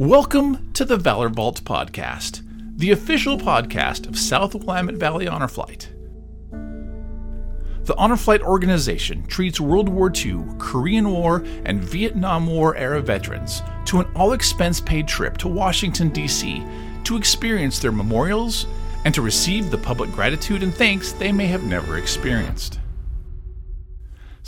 Welcome to the Valor Vault Podcast, the official podcast of South Willamette Valley Honor Flight. The Honor Flight organization treats World War II, Korean War, and Vietnam War era veterans to an all expense paid trip to Washington, D.C. to experience their memorials and to receive the public gratitude and thanks they may have never experienced.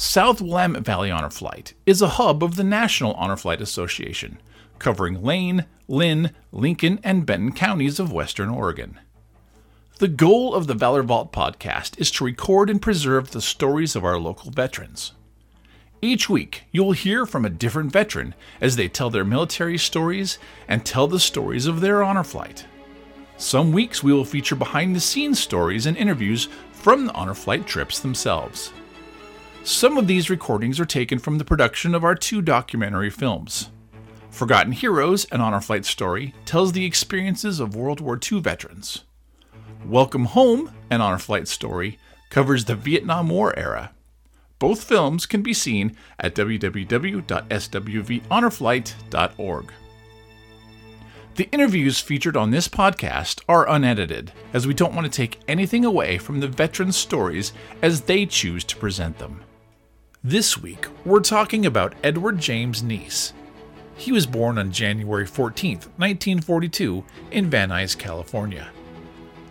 South Willamette Valley Honor Flight is a hub of the National Honor Flight Association covering Lane, Linn, Lincoln, and Benton counties of western Oregon. The goal of the Valor Vault podcast is to record and preserve the stories of our local veterans. Each week, you will hear from a different veteran as they tell their military stories and tell the stories of their honor flight. Some weeks, we will feature behind the scenes stories and interviews from the honor flight trips themselves. Some of these recordings are taken from the production of our two documentary films. Forgotten Heroes, an honor flight story, tells the experiences of World War II veterans. Welcome Home, an honor flight story, covers the Vietnam War era. Both films can be seen at www.swvhonorflight.org. The interviews featured on this podcast are unedited, as we don't want to take anything away from the veterans' stories as they choose to present them. This week, we're talking about Edward James Nease. He was born on January 14, 1942, in Van Nuys, California.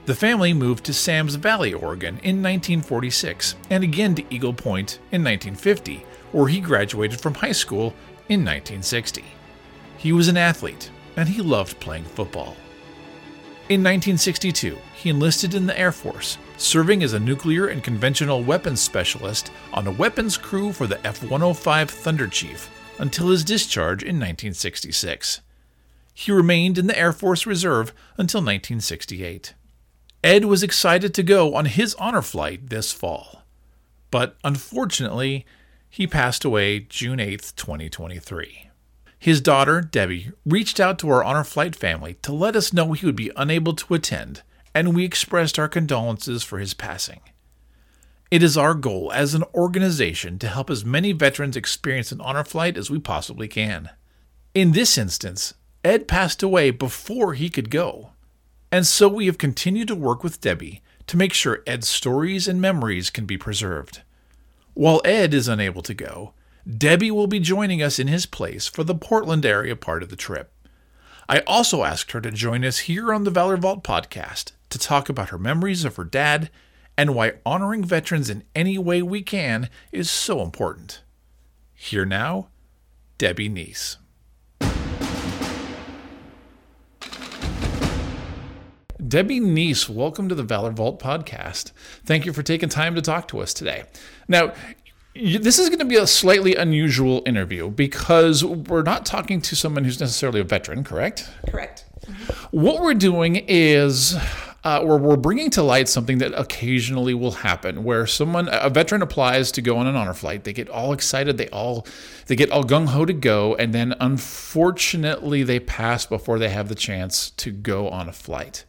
The family moved to Sams Valley, Oregon in 1946, and again to Eagle Point in 1950, where he graduated from high school in 1960. He was an athlete, and he loved playing football. In 1962, he enlisted in the Air Force, serving as a nuclear and conventional weapons specialist on a weapons crew for the F 105 Thunderchief until his discharge in 1966. He remained in the Air Force Reserve until 1968. Ed was excited to go on his honor flight this fall, but unfortunately, he passed away June 8, 2023. His daughter, Debbie, reached out to our honor flight family to let us know he would be unable to attend, and we expressed our condolences for his passing. It is our goal as an organization to help as many veterans experience an honor flight as we possibly can. In this instance, Ed passed away before he could go. And so we have continued to work with Debbie to make sure Ed's stories and memories can be preserved. While Ed is unable to go, Debbie will be joining us in his place for the Portland area part of the trip. I also asked her to join us here on the Valor Vault podcast to talk about her memories of her dad and why honoring veterans in any way we can is so important. Here now, Debbie Nease. Debbie Nease, welcome to the Valor Vault podcast. Thank you for taking time to talk to us today. Now, this is going to be a slightly unusual interview because we're not talking to someone who's necessarily a veteran, correct? Correct. What we're doing is uh, we're bringing to light something that occasionally will happen where someone a veteran applies to go on an honor flight. They get all excited. They all they get all gung-ho to go and then unfortunately they pass before they have the chance to go on a flight.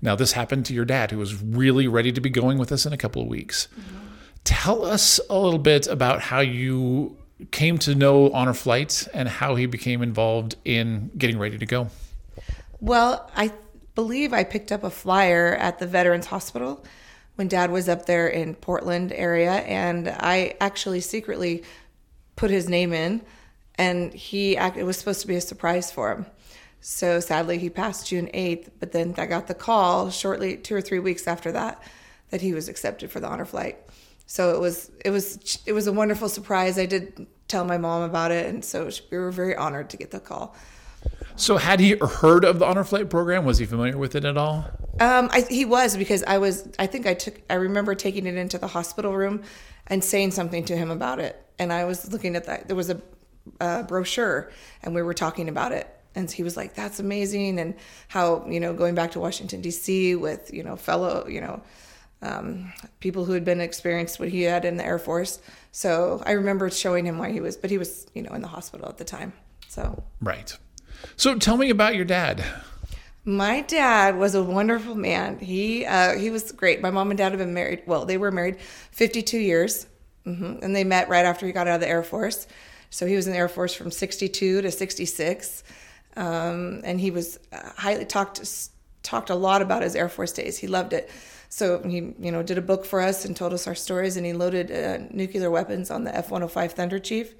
Now this happened to your dad who was really ready to be going with us in a couple of weeks. Mm-hmm. tell us a little bit about how you came to know honor flight and how he became involved in getting ready to go. Well i believe I picked up a flyer at the Veterans Hospital when dad was up there in Portland area and I actually secretly put his name in and he it was supposed to be a surprise for him. So sadly he passed June 8th, but then I got the call shortly 2 or 3 weeks after that that he was accepted for the honor flight. So it was it was it was a wonderful surprise. I did tell my mom about it and so we were very honored to get the call. So, had he heard of the honor flight program? Was he familiar with it at all? Um, I, he was because I was. I think I took. I remember taking it into the hospital room and saying something to him about it. And I was looking at that. There was a, a brochure, and we were talking about it. And he was like, "That's amazing!" And how you know going back to Washington D.C. with you know fellow you know um, people who had been experienced what he had in the Air Force. So I remember showing him why he was, but he was you know in the hospital at the time. So right. So tell me about your dad. My dad was a wonderful man. He uh, he was great. My mom and dad have been married. Well, they were married 52 years, mm-hmm. and they met right after he got out of the Air Force. So he was in the Air Force from 62 to 66. um, and he was uh, highly talked talked a lot about his Air Force days. He loved it. So he, you know, did a book for us and told us our stories, and he loaded uh, nuclear weapons on the F-105 Thunderchief.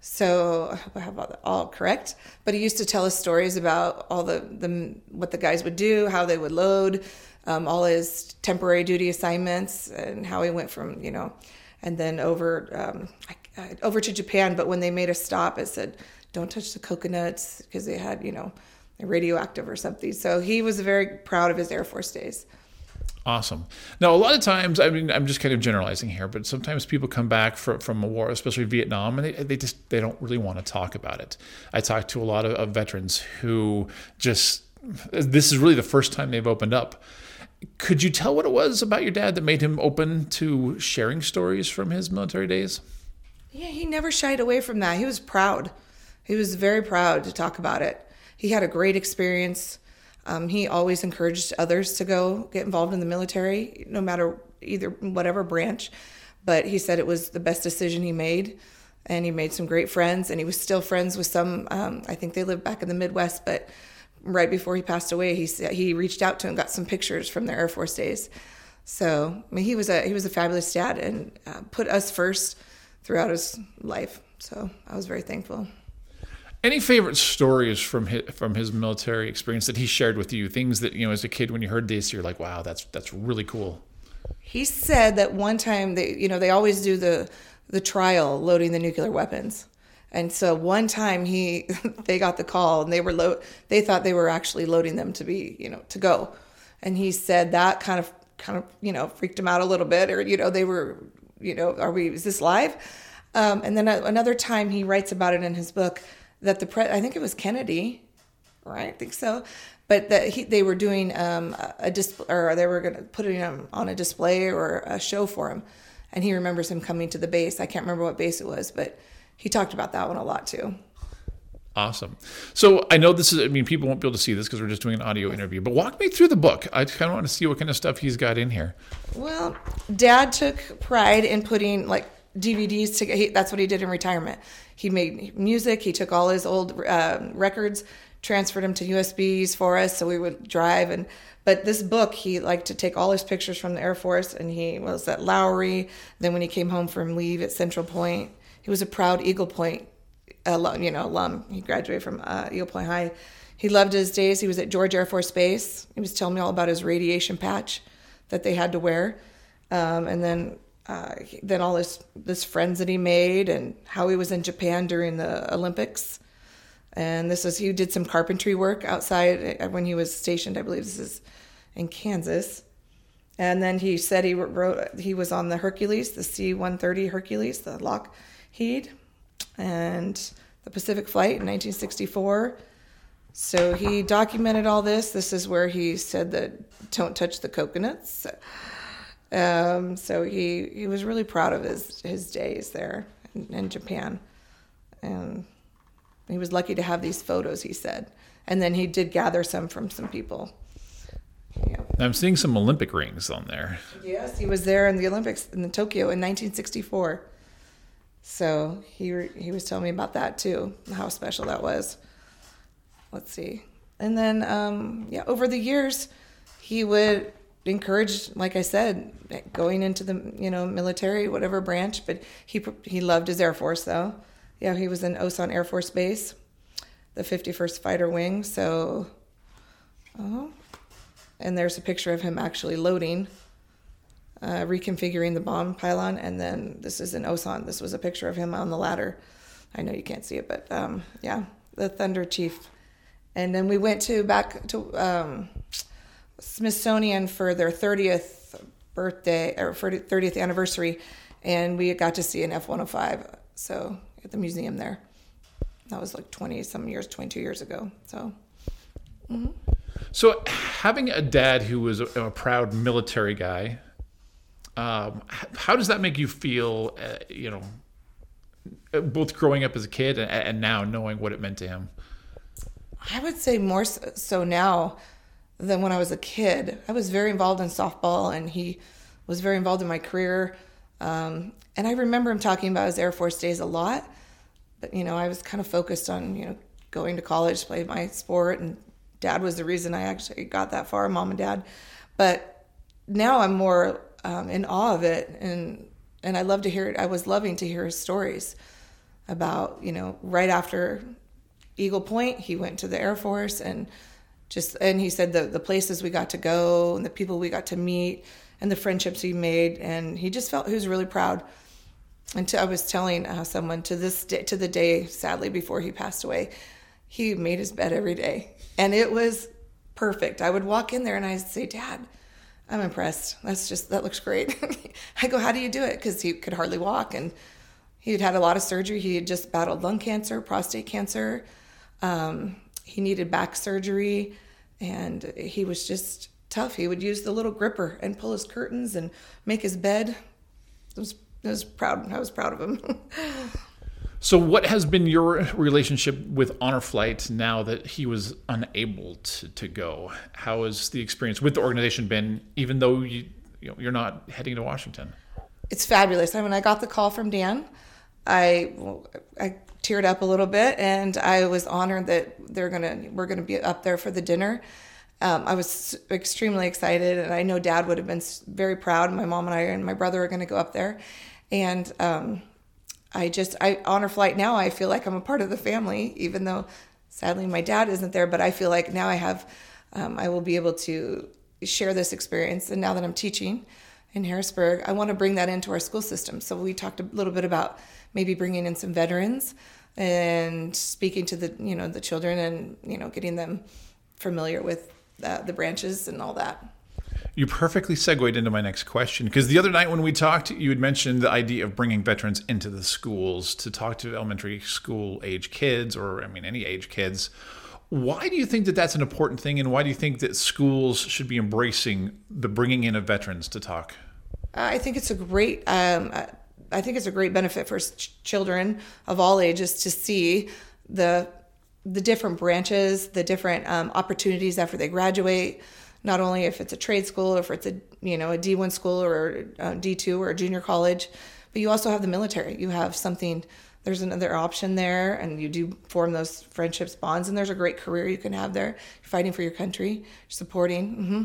So I hope I have all, that all correct. But he used to tell us stories about all the, the what the guys would do, how they would load, um, all his temporary duty assignments, and how he went from you know, and then over um, over to Japan. But when they made a stop, it said, "Don't touch the coconuts" because they had you know, radioactive or something. So he was very proud of his Air Force days. Awesome. Now, a lot of times, I mean, I'm just kind of generalizing here, but sometimes people come back from, from a war, especially Vietnam, and they, they just they don't really want to talk about it. I talk to a lot of, of veterans who just this is really the first time they've opened up. Could you tell what it was about your dad that made him open to sharing stories from his military days? Yeah, he never shied away from that. He was proud. He was very proud to talk about it. He had a great experience um, he always encouraged others to go get involved in the military, no matter either whatever branch. But he said it was the best decision he made, and he made some great friends. And he was still friends with some. Um, I think they lived back in the Midwest, but right before he passed away, he he reached out to him, got some pictures from their Air Force days. So I mean, he was a he was a fabulous dad and uh, put us first throughout his life. So I was very thankful. Any favorite stories from his, from his military experience that he shared with you? Things that you know, as a kid, when you heard this, you're like, "Wow, that's that's really cool." He said that one time they, you know, they always do the the trial loading the nuclear weapons, and so one time he, they got the call and they were load, they thought they were actually loading them to be, you know, to go, and he said that kind of kind of you know freaked him out a little bit, or you know, they were, you know, are we is this live? Um, and then another time he writes about it in his book that the pre- I think it was Kennedy, right? I think so. But that he, they were doing um, a display, or they were going to put him on a display or a show for him, and he remembers him coming to the base. I can't remember what base it was, but he talked about that one a lot too. Awesome. So I know this is, I mean, people won't be able to see this because we're just doing an audio interview, but walk me through the book. I kind of want to see what kind of stuff he's got in here. Well, dad took pride in putting like DVDs to, that's what he did in retirement. He made music. He took all his old uh, records, transferred them to USBs for us, so we would drive. And but this book, he liked to take all his pictures from the Air Force, and he was at Lowry. Then when he came home from leave at Central Point, he was a proud Eagle Point, alum, you know, alum. He graduated from uh, Eagle Point High. He loved his days. He was at George Air Force Base. He was telling me all about his radiation patch that they had to wear. Um, and then uh, then all his this friends that he made and how he was in Japan during the Olympics. And this is he did some carpentry work outside uh, when he was stationed. I believe this is in Kansas. And then he said he wrote he was on the Hercules, the C-130 Hercules, the Lockheed, and the Pacific Flight in 1964. So he documented all this. This is where he said that don't touch the coconuts. Um, so he, he was really proud of his, his days there in, in Japan. And he was lucky to have these photos, he said. And then he did gather some from some people. Yeah. I'm seeing some Olympic rings on there. Yes, he was there in the Olympics in the Tokyo in 1964. So he he was telling me about that too, how special that was. Let's see, and then um, yeah, over the years, he would encouraged, like I said, going into the you know military, whatever branch. But he he loved his Air Force though. Yeah, he was in Osan Air Force Base, the 51st Fighter Wing. So, oh, and there's a picture of him actually loading, uh, reconfiguring the bomb pylon, and then this is in Osan. This was a picture of him on the ladder. I know you can't see it, but um, yeah, the Thunderchief. And then we went to back to. Um, Smithsonian for their 30th birthday or 30th anniversary, and we got to see an F 105. So at the museum there. That was like 20 some years, 22 years ago. So. Mm-hmm. So, having a dad who was a, a proud military guy, um, how does that make you feel? Uh, you know, both growing up as a kid and, and, now knowing what it meant to him. I would say more so now than when I was a kid. I was very involved in softball, and he was very involved in my career. Um, and I remember him talking about his Air Force days a lot. But you know, I was kind of focused on you know going to college, play my sport, and dad was the reason I actually got that far, mom and dad. But now I'm more um, in awe of it, and and I love to hear it. I was loving to hear his stories about you know right after Eagle Point, he went to the Air Force and just and he said the the places we got to go and the people we got to meet and the friendships he made, and he just felt he was really proud. And to, I was telling uh, someone to this day, to the day, sadly, before he passed away, he made his bed every day, and it was perfect. I would walk in there and I'd say, "Dad, I'm impressed. That's just that looks great." I go, "How do you do it?" Because he could hardly walk, and he had had a lot of surgery. He had just battled lung cancer, prostate cancer. Um, he needed back surgery, and he was just tough. He would use the little gripper and pull his curtains and make his bed. I was, I was proud. I was proud of him. so, what has been your relationship with Honor Flight now that he was unable to, to go? How has the experience with the organization been, even though you, you know, you're not heading to Washington? It's fabulous. I mean, I got the call from Dan. I I teared up a little bit, and I was honored that they're gonna we're gonna be up there for the dinner um, I was extremely excited, and I know Dad would have been very proud. My mom and I and my brother are to go up there, and um, I just I honor flight now. I feel like I'm a part of the family, even though sadly my dad isn't there. But I feel like now I have um, I will be able to share this experience. And now that I'm teaching in Harrisburg, I want to bring that into our school system. So we talked a little bit about maybe bringing in some veterans and speaking to the you know the children and you know getting them familiar with uh, the branches and all that. You perfectly segued into my next question because the other night when we talked, you had mentioned the idea of bringing veterans into the schools to talk to elementary school age kids, or I mean, any age kids. Why do you think that that's an important thing, and why do you think that schools should be embracing the bringing in of veterans to talk? I think it's a great. Um, I think it's a great benefit for children of all ages to see the the different branches, the different um, opportunities after they graduate. Not only if it's a trade school, or if it's a you know a D one school or a D two or a junior college, but you also have the military. You have something. There's another option there, and you do form those friendships, bonds, and there's a great career you can have there. You're fighting for your country, supporting. Mm-hmm.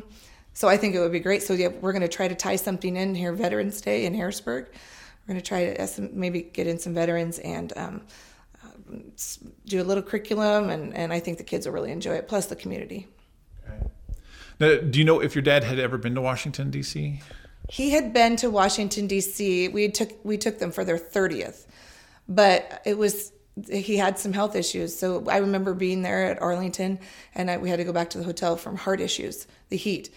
So I think it would be great. So yeah, we're going to try to tie something in here, Veterans Day in Harrisburg. We're going to try to maybe get in some veterans and um, do a little curriculum, and, and I think the kids will really enjoy it, plus the community. Okay. Now, do you know if your dad had ever been to Washington, D.C.? He had been to Washington, D.C. We took, we took them for their 30th, but it was he had some health issues. So I remember being there at Arlington, and I, we had to go back to the hotel from heart issues, the heat.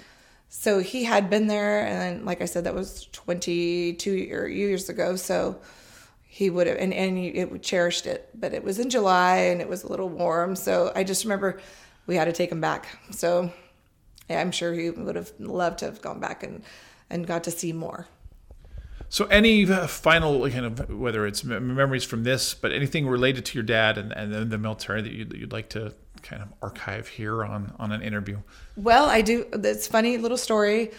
So he had been there, and like I said, that was 22 years ago. So he would have and, and he it cherished it but it was in july and it was a little warm so i just remember we had to take him back so yeah, i'm sure he would have loved to have gone back and and got to see more so any uh, final kind of whether it's memories from this but anything related to your dad and, and the military that you'd, you'd like to kind of archive here on on an interview well i do it's funny little story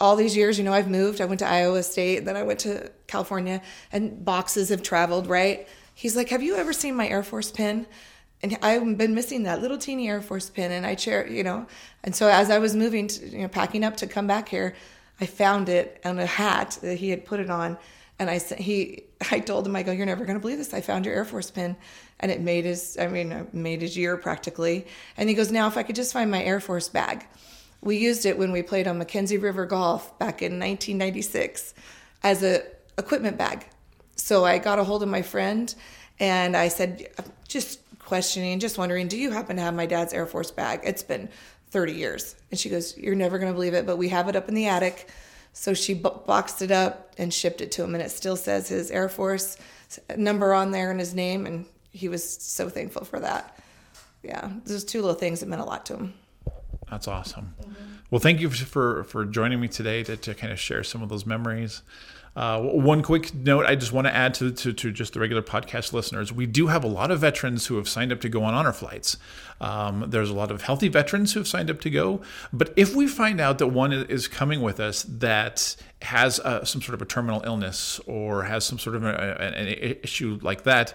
all these years, you know, I've moved. I went to Iowa State, then I went to California, and boxes have traveled, right? He's like, Have you ever seen my Air Force pin? And I've been missing that little teeny Air Force pin, and I chair, you know. And so as I was moving, to, you know, packing up to come back here, I found it on a hat that he had put it on, and I said, he, I told him, I go, you're never going to believe this. I found your Air Force pin, and it made his, I mean, made his year practically. And he goes, now if I could just find my Air Force bag. We used it when we played on McKenzie River Golf back in 1996 as a equipment bag. So I got a hold of my friend and I said, just questioning, just wondering, do you happen to have my dad's Air Force bag? It's been 30 years. And she goes, You're never going to believe it, but we have it up in the attic. So she boxed it up and shipped it to him. And it still says his Air Force number on there and his name. And he was so thankful for that. Yeah, those two little things that meant a lot to him. That's awesome. Mm-hmm. Well, thank you for for joining me today to, to kind of share some of those memories. Uh, one quick note I just want to add to, to, to, just the regular podcast listeners. We do have a lot of veterans who have signed up to go on honor flights. Um, there's a lot of healthy veterans who have signed up to go. But if we find out that one is coming with us that has uh, some sort of a terminal illness or has some sort of a, an issue like that,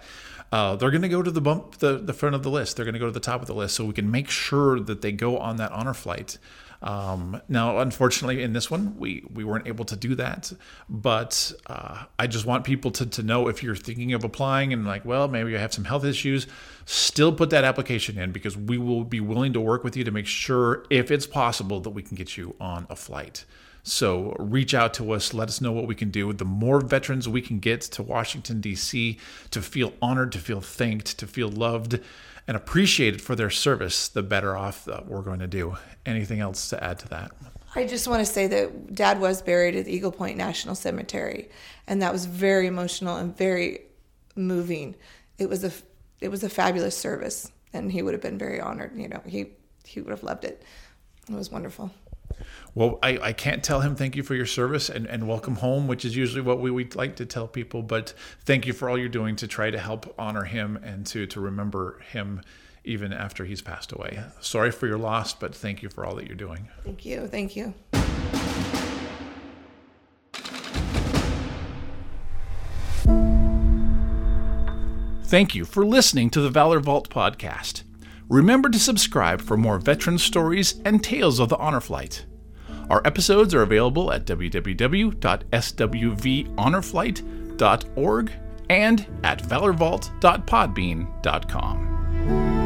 uh, they're going to go to the bump, the, the front of the list. They're going to go to the top of the list so we can make sure that they go on that honor flight. Um, now, unfortunately, in this one, we, we weren't able to do that. But uh, I just want people to, to know if you're thinking of applying and like, well, maybe you have some health issues, still put that application in because we will be willing to work with you to make sure, if it's possible, that we can get you on a flight. So reach out to us, let us know what we can do. The more veterans we can get to Washington, D.C., to feel honored, to feel thanked, to feel loved and appreciated for their service, the better off that we're going to do. Anything else to add to that? I just want to say that Dad was buried at Eagle Point National Cemetery, and that was very emotional and very moving. It was a it was a fabulous service, and he would have been very honored. You know, he he would have loved it. It was wonderful. Well, I, I can't tell him thank you for your service and, and welcome home, which is usually what we would like to tell people. But thank you for all you're doing to try to help honor him and to, to remember him even after he's passed away. Sorry for your loss, but thank you for all that you're doing. Thank you. Thank you. Thank you for listening to the Valor Vault podcast. Remember to subscribe for more veteran stories and tales of the honor flight. Our episodes are available at www.swvhonorflight.org and at valorvault.podbean.com.